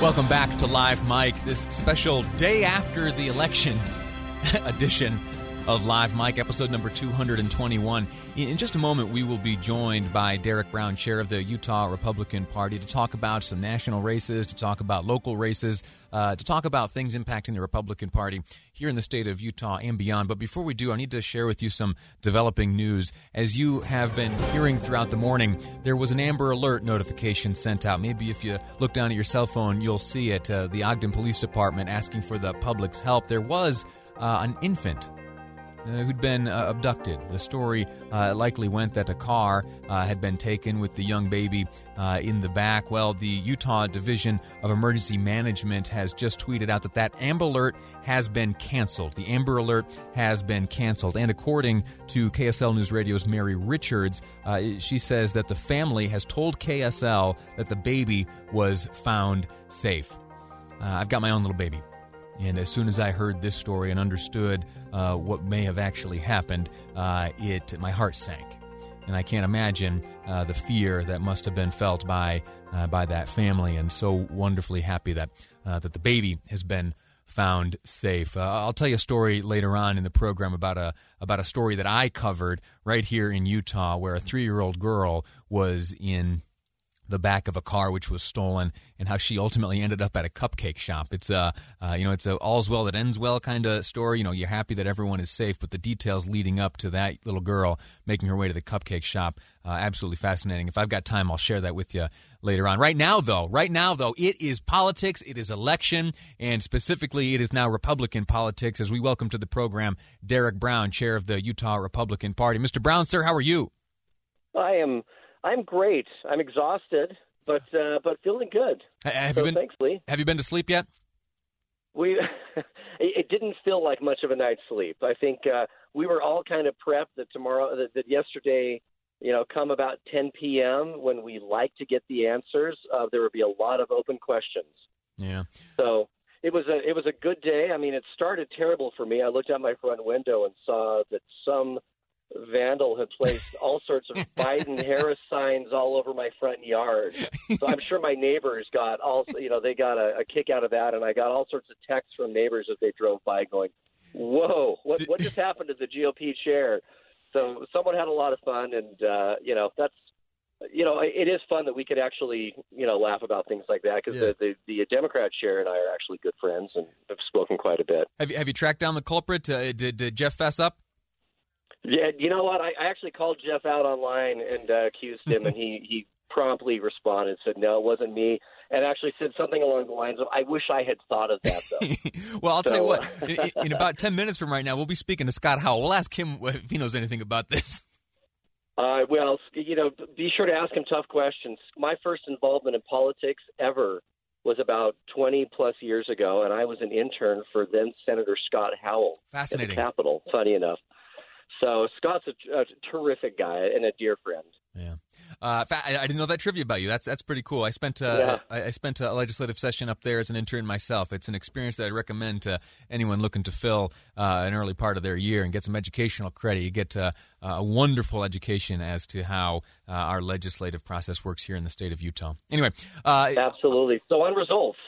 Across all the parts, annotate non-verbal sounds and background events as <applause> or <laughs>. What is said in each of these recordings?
Welcome back to Live Mic, this special day after the election <laughs> edition of Live Mic, episode number 221. In just a moment, we will be joined by Derek Brown, chair of the Utah Republican Party, to talk about some national races, to talk about local races, uh, to talk about things impacting the Republican Party here in the state of Utah and beyond. But before we do, I need to share with you some developing news. As you have been hearing throughout the morning, there was an Amber Alert notification sent out. Maybe if you look down at your cell phone, you'll see it. Uh, the Ogden Police Department asking for the public's help. There was uh, an infant who'd been uh, abducted. The story uh, likely went that a car uh, had been taken with the young baby uh, in the back. Well, the Utah Division of Emergency Management has just tweeted out that that Amber Alert has been canceled. The Amber Alert has been canceled. And according to KSL News Radio's Mary Richards, uh, she says that the family has told KSL that the baby was found safe. I've got my own little baby. And as soon as I heard this story and understood uh, what may have actually happened, uh, it my heart sank, and I can't imagine uh, the fear that must have been felt by uh, by that family. And so wonderfully happy that uh, that the baby has been found safe. Uh, I'll tell you a story later on in the program about a about a story that I covered right here in Utah, where a three year old girl was in the back of a car which was stolen and how she ultimately ended up at a cupcake shop. It's a uh, you know it's a all's well that ends well kind of story. You know you're happy that everyone is safe, but the details leading up to that little girl making her way to the cupcake shop uh, absolutely fascinating. If I've got time, I'll share that with you later on. Right now, though, right now though, it is politics. It is election, and specifically, it is now Republican politics. As we welcome to the program Derek Brown, chair of the Utah Republican Party. Mr. Brown, sir, how are you? I am I'm great. I'm exhausted, but uh, but feeling good. Have so you been? Thanks, Lee. Have you been to sleep yet? We. <laughs> it didn't feel like much of a night's sleep. I think uh, we were all kind of prepped that tomorrow, that, that yesterday, you know, come about 10 p.m. when we like to get the answers, uh, there would be a lot of open questions. Yeah. So it was a it was a good day. I mean, it started terrible for me. I looked out my front window and saw that some vandal had placed all sorts of <laughs> Biden Harris signs all over my front yard. So I'm sure my neighbors got all you know they got a, a kick out of that, and I got all sorts of texts from neighbors as they drove by, going, "Whoa, what what just happened to the GOP chair?" So someone had a lot of fun, and uh, you know that's you know, it is fun that we could actually, you know, laugh about things like that because Yeah. the, the the Democrat chair and I are actually good friends and have spoken quite a bit. Have you have you tracked down the culprit? Uh, did, did Jeff fess up? Yeah, you know what? I, I actually called Jeff out online and uh, accused him, and he <laughs> he promptly responded, said no, it wasn't me, and actually said something along the lines of, "I wish I had thought of that." Though. <laughs> well, I'll tell you what. uh, In, in about ten minutes from right now, we'll be speaking to Scott Howell. We'll ask him if he knows anything about this. <laughs> Uh, well, you know, be sure to ask him tough questions. My first involvement in politics ever was about 20 plus years ago, and I was an intern for then Senator Scott Howell at the Fascinating. Capitol. Funny enough. So Scott's a, a terrific guy and a dear friend. Yeah. Uh, I I didn't know that trivia about you. That's that's pretty cool. I spent uh, Yeah. I, I spent a legislative session up there as an intern myself. It's an experience that I'd recommend to anyone looking to fill uh, an early part of their year and get some educational credit. You get uh, a wonderful education as to how uh, our legislative process works here in the state of Utah. Anyway, uh, Absolutely. So on results,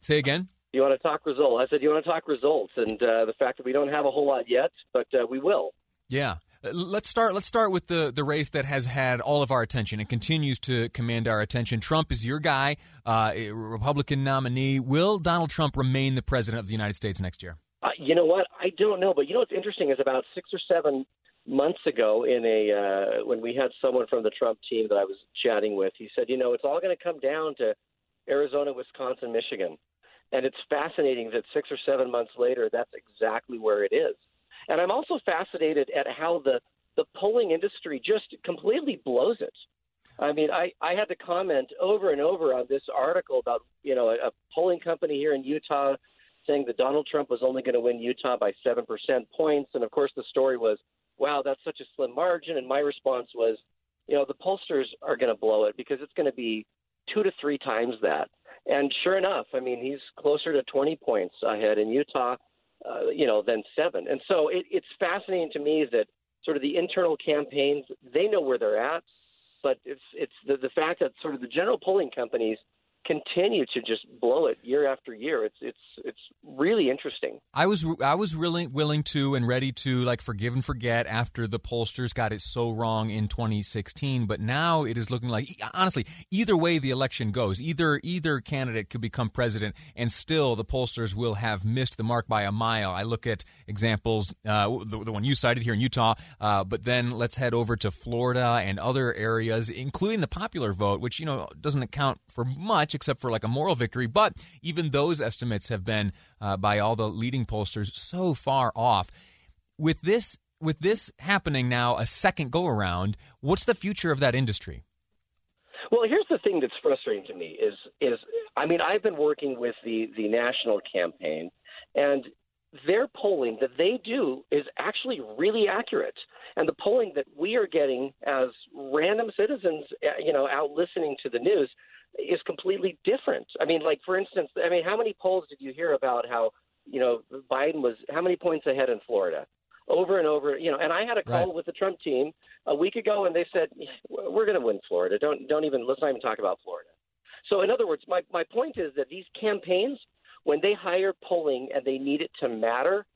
say again. you want to talk results? I said you want to talk results, and uh, the fact that we don't have a whole lot yet, but uh, we will. Yeah. Uh, Let's start. Let's start with the, the race that has had all of our attention and continues to command our attention. Trump is your guy, uh, Republican nominee. Will Donald Trump remain the president of the United States next year? Uh, you know what? I don't know, but you know what's interesting is about six or seven months ago, in a uh, when we had someone from the Trump team that I was chatting with, he said, you know, it's all going to come down to Arizona, Wisconsin, Michigan, and it's fascinating that six or seven months later, that's exactly where it is. And I'm also fascinated at how the the polling industry just completely blows it. I mean, I, I had to comment over and over on this article about, you know, a, a polling company here in Utah saying that Donald Trump was only going to win Utah by 7% points. And of course, the story was, wow, that's such a slim margin. And my response was, you know, the pollsters are going to blow it because it's going to be two to three times that. And sure enough, I mean, he's closer to 20 points ahead in Utah, uh, you know, than seven. And so it, it's fascinating to me that sort of the internal campaigns, they know where they're at, but it's it's the, the fact that sort of the general polling companies continue to just blow it year after year. It's it's it's really interesting. I was I was really willing to and ready to like forgive and forget after the pollsters got it so wrong in 2016, but now it is looking like honestly, either way the election goes, either either candidate could become president and still the pollsters will have missed the mark by a mile. I look at examples uh, the, the, one you cited here in Utah, uh, but then let's head over to Florida and other areas including the popular vote, which you know doesn't account for much except for like a moral victory. But even those estimates have been, uh, by all the leading pollsters, so far off. With this, with this happening now, a second go around, what's the future of that industry? Well, here's the thing that's frustrating to me is is I mean I've been working with the the national campaign, and their polling that they do is actually really accurate. And the polling that we are getting as random citizens, uh, you know, out listening to the news is completely different. I mean, like for instance, I mean, how many polls did you hear about how you know Biden was how many points ahead in Florida? Over and over, you know, and I had a call right. with the Trump team a week ago, and they said we're going to win Florida. Don't don't even let's not even talk about Florida. So, in other words, my my point is that these campaigns, when they hire polling and they need it to matter,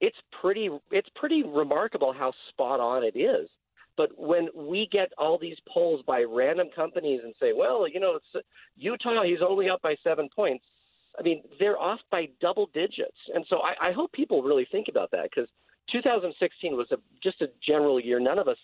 it's pretty it's pretty remarkable how spot on it is. But when we get all these polls by random companies and say, well, you know, it's Utah, he's only up by seven points. I mean, they're off by double digits. And so I, I hope people really think about that because 2016 was a, just a general year. None of us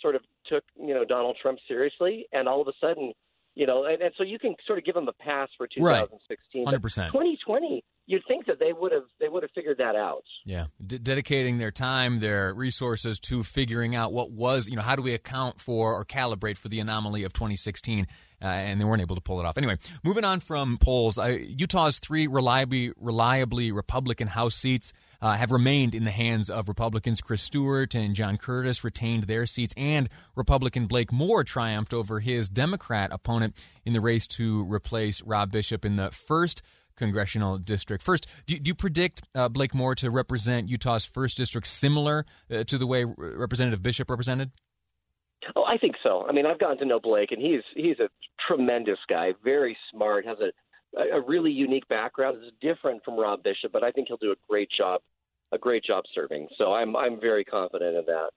sort of took, you know, Donald Trump seriously. And all of a sudden, you know, and, and so you can sort of give him a pass for 2016. Right. 100%. 2020, you'd think that they would have they would have figured that out. Yeah, D- dedicating their time, their resources to figuring out what was, you know, how do we account for or calibrate for the anomaly of 2016. Uh, and they weren't able to pull it off. Anyway, moving on from polls, uh, Utah's three reliably, reliably Republican House seats uh, have remained in the hands of Republicans. Chris Stewart and John Curtis retained their seats, and Republican Blake Moore triumphed over his Democrat opponent in the race to replace Rob Bishop in the first congressional district. First, do, do you predict uh, Blake Moore to represent Utah's first district similar uh, to the way Representative Bishop represented? Oh, I think so. I mean, I've gotten to know Blake, and he's he's a tremendous guy, very smart, has a a really unique background. It's different from Rob Bishop, but I think he'll do a great job, a great job serving. So I'm I'm very confident in that.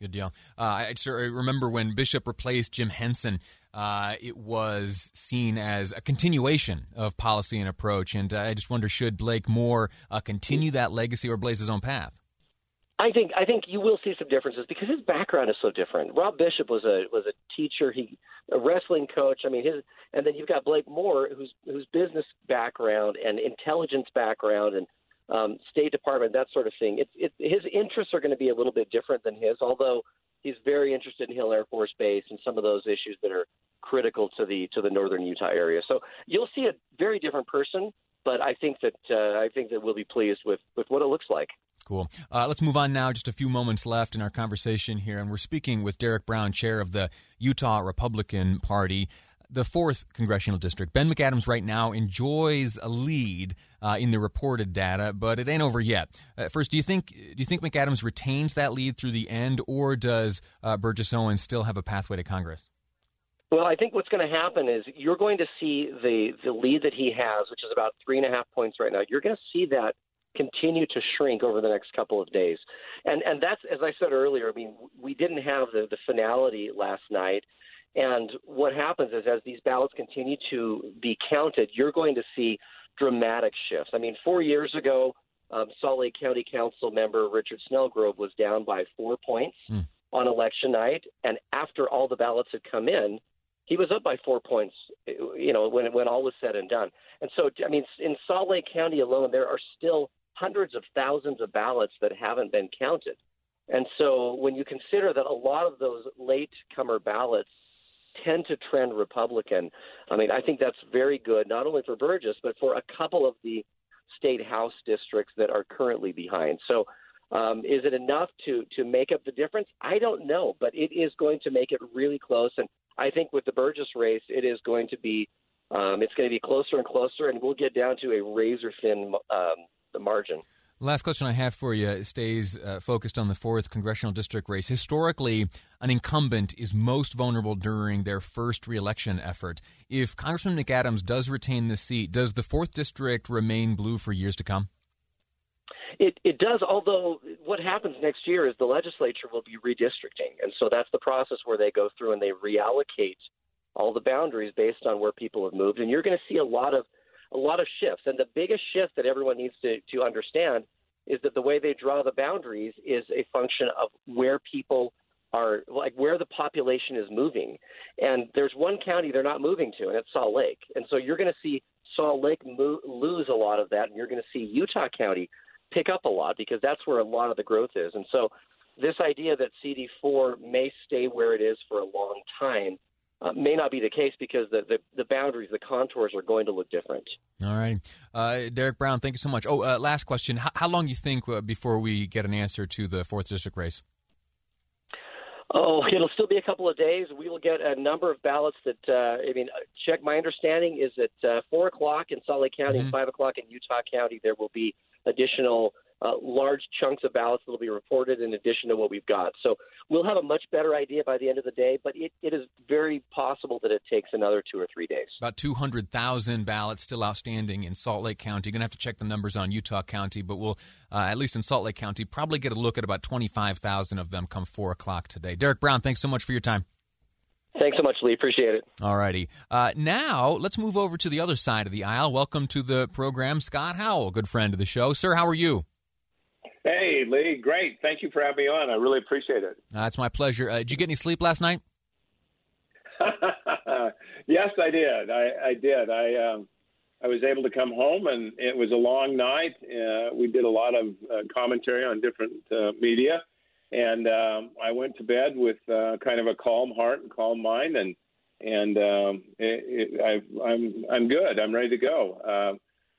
Good deal. Uh, I, I remember when Bishop replaced Jim Hansen uh, it was seen as a continuation of policy and approach. And uh, I just wonder, should Blake Moore uh, continue that legacy or blaze his own path? I think I think you will see some differences because his background is so different. Rob Bishop was a was a teacher, he a wrestling coach. I mean, his and then you've got Blake Moore, whose whose business background and intelligence background and um, State Department, that sort of thing. It, his interests are going to be a little bit different than his, although he's very interested in Hill Air Force Base and some of those issues that are critical to the to the northern Utah area. So you'll see a very different person, but I think that uh, I think that we'll be pleased with with what it looks like. Cool. Uh, let's move on now. Just a few moments left in our conversation here, and we're speaking with Derek Brown, chair of the Utah Republican Party the fourth congressional district. Ben McAdams right now enjoys a lead uh, in the reported data, but it ain't over yet. Uh, first, do you think do you think McAdams retains that lead through the end, or does uh, Burgess Owens still have a pathway to Congress? Well, I think what's going to happen is you're going to see the the lead that he has, which is about three and a half points right now. You're going to see that continue to shrink over the next couple of days, and and that's as I said earlier. I mean, we didn't have the the finality last night, and what happens is as these ballots continue to be counted, you're going to see dramatic shifts. I mean, four years ago, um, Salt Lake County Council member Richard Snellgrove was down by four points mm. on election night, and after all the ballots had come in, he was up by four points, you know, when when all was said and done. And so, I mean, in Salt Lake County alone, there are still hundreds of thousands of ballots that haven't been counted. And so, when you consider that a lot of those late comer ballots tend to trend Republican, I mean, I think that's very good, not only for Burgess, but for a couple of the state house districts that are currently behind. So, um, is it enough to to make up the difference? I don't know, but it is going to make it really close. And I think with the Burgess race, it is going to be um, it's going to be closer and closer, and we'll get down to a razor thin um, margin. Last question I have for you stays uh, focused on the fourth congressional district race. Historically, an incumbent is most vulnerable during their first reelection effort. If Congressman McAdams does retain the seat, does the fourth district remain blue for years to come? It, it does, although what happens next year is the legislature will be redistricting. And so that's the process where they go through and they reallocate all the boundaries based on where people have moved. And you're going to see a lot of a lot of shifts. And the biggest shift that everyone needs to, to understand is that the way they draw the boundaries is a function of where people are, like where the population is moving. And there's one county they're not moving to, and it's Salt Lake. And so you're going to see Salt Lake mo- lose a lot of that, and you're going to see Utah County pick up a lot because that's where a lot of the growth is. And so this idea that CD4 may stay where it is for a long time uh, may not be the case because the, the, the, boundaries, the contours are going to look different. All right. Uh, Derek Brown, thank you so much. Oh, uh, last question. How, how long do you think uh, before we get an answer to the 4th District race? Oh, <laughs> it'll still be a couple of days. We will get a number of ballots that, uh, I mean, check my understanding is at uh, 4 o'clock in Salt Lake County mm-hmm. and 5 o'clock in Utah County, there will be additional uh, large chunks of ballots that will be reported in addition to what we've got. So we'll have a much better idea by the end of the day, but it, it is very possible that it takes another two or three days. About 200,000 ballots still outstanding in Salt Lake County. You're going to have to check the numbers on Utah County, but we'll, uh, at least in Salt Lake County, probably get a look at about 25,000 of them come 4 o'clock today. Derek Brown, thanks so much for your time. Thanks so much, Lee. Appreciate it. All righty. Uh, now, let's move over to the other side of the aisle. Welcome to the program, Scott Howell, good friend of the show. Sir, how are you? Hey, Lee. Great. Thank you for having me on. I really appreciate it. Uh, it's my pleasure. Uh, did you get any sleep last night? <laughs> yes, I did. I, I did. I um, I was able to come home, and it was a long night. Uh, we did a lot of uh, commentary on different uh, media, and um, I went to bed with uh, kind of a calm heart and calm mind, and and um, it, it, I've, I'm I'm good. I'm ready to go. Uh,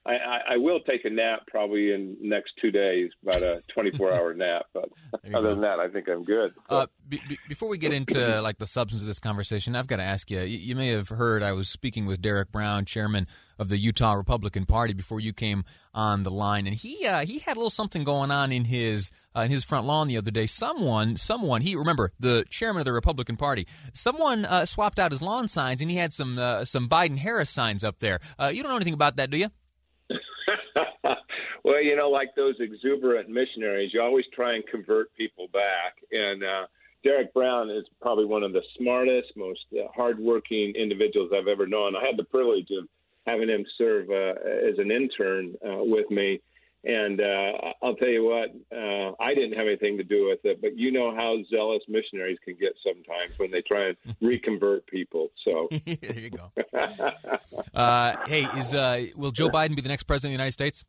I, I, will take a nap probably in the next two days, about a 24 hour <laughs> nap. But other go. than that, I think I'm good. Uh, be, be, before we get into like the substance of this conversation, I've got to ask you, you. You may have heard I was speaking with Derek Brown, chairman of the Utah Republican Party, before you came on the line, and he uh, he had a little something going on in his uh, in his front lawn the other day. Someone, someone, he remember the chairman of the Republican Party. Someone uh, swapped out his lawn signs, and he had some uh, some Biden Harris signs up there. Uh, you don't know anything about that, do you? Well, you know, like those exuberant missionaries, you always try and convert people back. And uh, Derek Brown is probably one of the smartest, most uh, hardworking individuals I've ever known. I had the privilege of having him serve uh, as an intern uh, with me. And uh, I'll tell you what, uh, I didn't have anything to do with it, but you know how zealous missionaries can get sometimes when they try and <laughs> reconvert people. So <laughs> there you go. <laughs> uh, hey, is uh, will Joe Biden be the next president of the United States?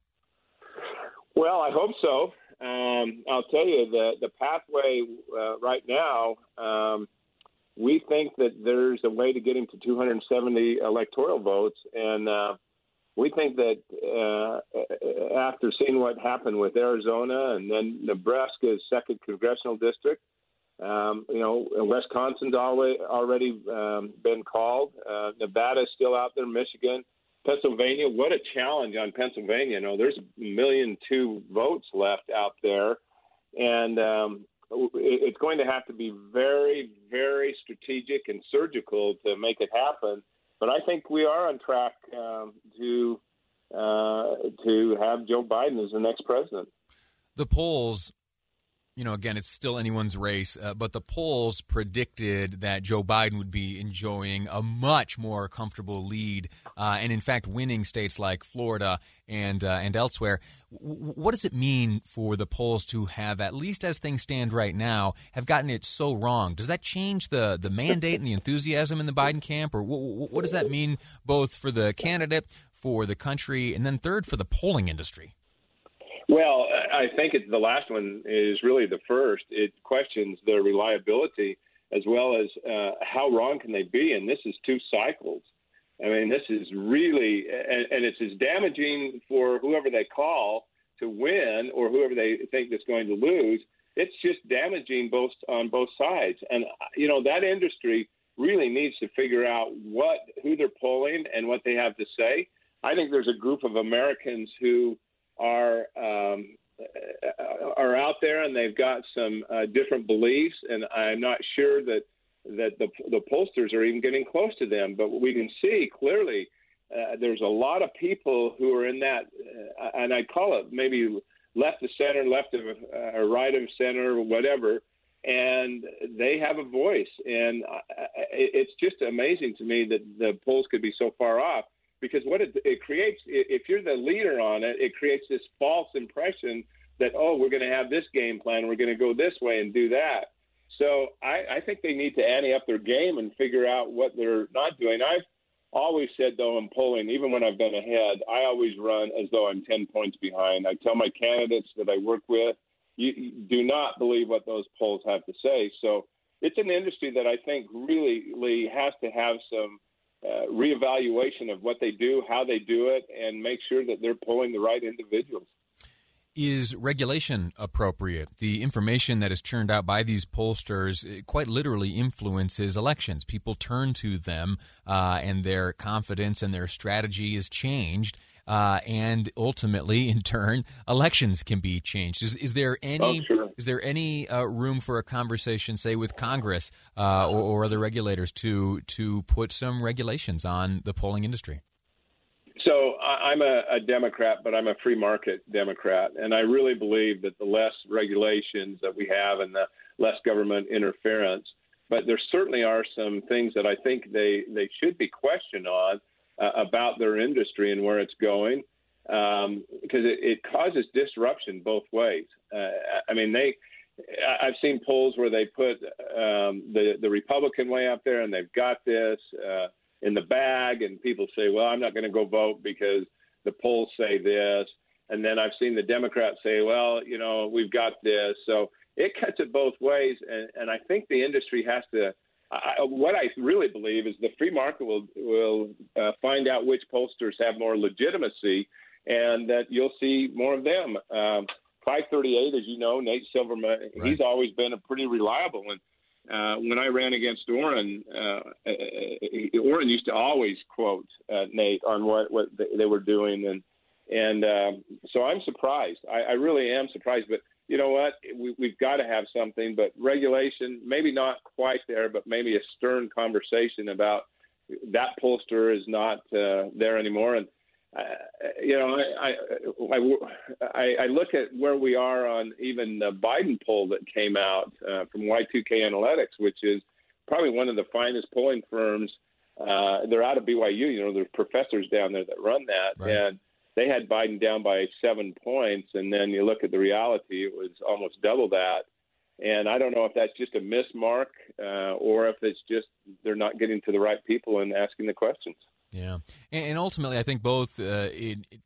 Well, I hope so. Um, I'll tell you the the pathway uh, right now. Um, we think that there's a way to get him to 270 electoral votes, and uh, we think that uh, after seeing what happened with Arizona and then Nebraska's second congressional district, um, you know, Wisconsin's already already um, been called. Uh, Nevada's still out there. Michigan, Pennsylvania. What a challenge on Pennsylvania! You know, there's a million two votes left out there, and um, it's going to have to be very, very strategic and surgical to make it happen but I think we are on track um, to uh, to have Joe Biden as the next president. The polls you know, again, it's still anyone's race, uh, but the polls predicted that Joe Biden would be enjoying a much more comfortable lead, uh, and in fact, winning states like Florida and uh, and elsewhere. W- what does it mean for the polls to have, at least as things stand right now, have gotten it so wrong? Does that change the the mandate and the enthusiasm in the Biden camp, or w- what does that mean both for the candidate, for the country, and then third for the polling industry? Well, I think it's the last one is really the first. It questions their reliability as well as uh, how wrong can they be. And this is two cycles. I mean, this is really, and, and it's as damaging for whoever they call to win or whoever they think is going to lose. It's just damaging both on both sides. And you know that industry really needs to figure out what who they're polling and what they have to say. I think there's a group of Americans who are um, are out there and they've got some uh, different beliefs, and I'm not sure that that the the pollsters are even getting close to them. But we can see clearly uh, there's a lot of people who are in that, uh, and I call it maybe left of center, left of uh, right of center, whatever, and they have a voice. And uh, it's just amazing to me that the polls could be so far off because what it, it creates, if you're the leader on it, it creates this false impression that oh, we're going to have this game plan, we're going to go this way and do that. So I, I think they need to ante up their game and figure out what they're not doing. I've always said though in polling, even when I've been ahead, I always run as though I'm ten points behind. I tell my candidates that I work with, you, you do not believe what those polls have to say. So it's an industry that I think really has to have some uh, reevaluation of what they do, how they do it, and make sure that they're pulling the right individuals. Is regulation appropriate? The information that is churned out by these pollsters quite literally influences elections. People turn to them, uh, and their confidence and their strategy is changed. Uh, and ultimately, <laughs> in turn, elections can be changed. Is, is there any oh, sure. is there any uh, room for a conversation, say, with Congress uh, or, or other regulators to to put some regulations on the polling industry? So I'm a, a, Democrat, but I'm a free market Democrat, and I really believe that the less regulations that we have and the less government interference, but there certainly are some things that I think they they should be questioned on uh, about their industry and where it's going, um, because it, it, causes disruption both ways. Uh, I mean, they. I've seen polls where they put um, the the Republican way out there, and they've got this. Uh, in the bag, and people say, "Well, I'm not going to go vote because the polls say this." And then I've seen the Democrats say, "Well, you know, we've got this." So it cuts it both ways, and, and I think the industry has to. I, what I really believe is the free market will will uh, find out which pollsters have more legitimacy, and that you'll see more of them. Um, 538, as you know, Nate Silverman, right. he's always been a pretty reliable and uh, when I ran against Orrin, uh, uh, Orrin used to always quote uh, Nate on what what they were doing, and and um, so I'm surprised. I, I really am surprised. But you know what? We, we've got to have something. But regulation, maybe not quite there, but maybe a stern conversation about that pollster is not uh, there anymore, and uh, you know, I, I, I, I look at where we are on even the Biden poll that came out uh, from Y2K Analytics, which is probably one of the finest polling firms. Uh, they're out of BYU. You know, there's professors down there that run that, right. and they had Biden down by seven points. And then you look at the reality; it was almost double that. And I don't know if that's just a mismark uh, or if it's just they're not getting to the right people and asking the questions. Yeah, and ultimately, I think both, uh,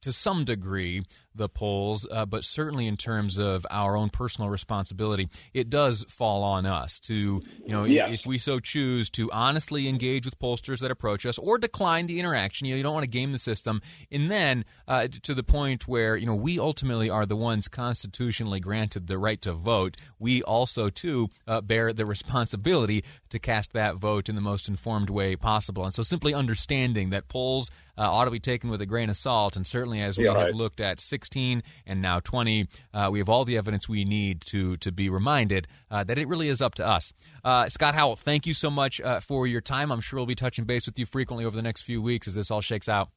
to some degree, the polls, uh, but certainly in terms of our own personal responsibility, it does fall on us to, you know, if we so choose to honestly engage with pollsters that approach us or decline the interaction. You know, you don't want to game the system, and then uh, to the point where you know we ultimately are the ones constitutionally granted the right to vote. We also too uh, bear the responsibility to cast that vote in the most informed way possible, and so simply understanding that polls uh, ought to be taken with a grain of salt. And certainly, as we yeah, have right. looked at 16 and now 20, uh, we have all the evidence we need to to be reminded uh, that it really is up to us. Uh, Scott Howell, thank you so much uh, for your time. I'm sure we'll be touching base with you frequently over the next few weeks as this all shakes out.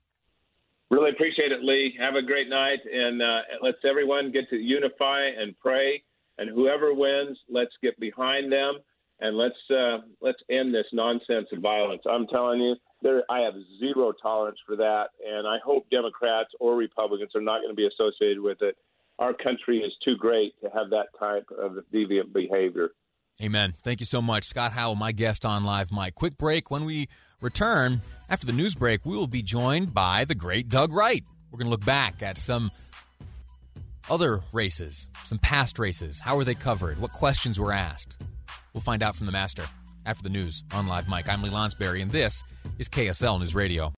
Really appreciate it, Lee. Have a great night, and uh, let's everyone get to unify and pray. And whoever wins, let's get behind them and let's let's end this nonsense of violence. I'm telling you, there I have zero tolerance for that, and I hope Democrats or Republicans are not going to be associated with it. Our country is too great to have that type of deviant behavior. Amen. Thank you so much, Scott Howell, my guest on Live Mic. Quick break. When we return after the news break, we will be joined by the great Doug Wright. We're going to look back at some other races, some past races. How were they covered? What questions were asked? We'll find out from the master after the news on Live Mic. I'm Lee Lonsberry, and this is KSL News Radio.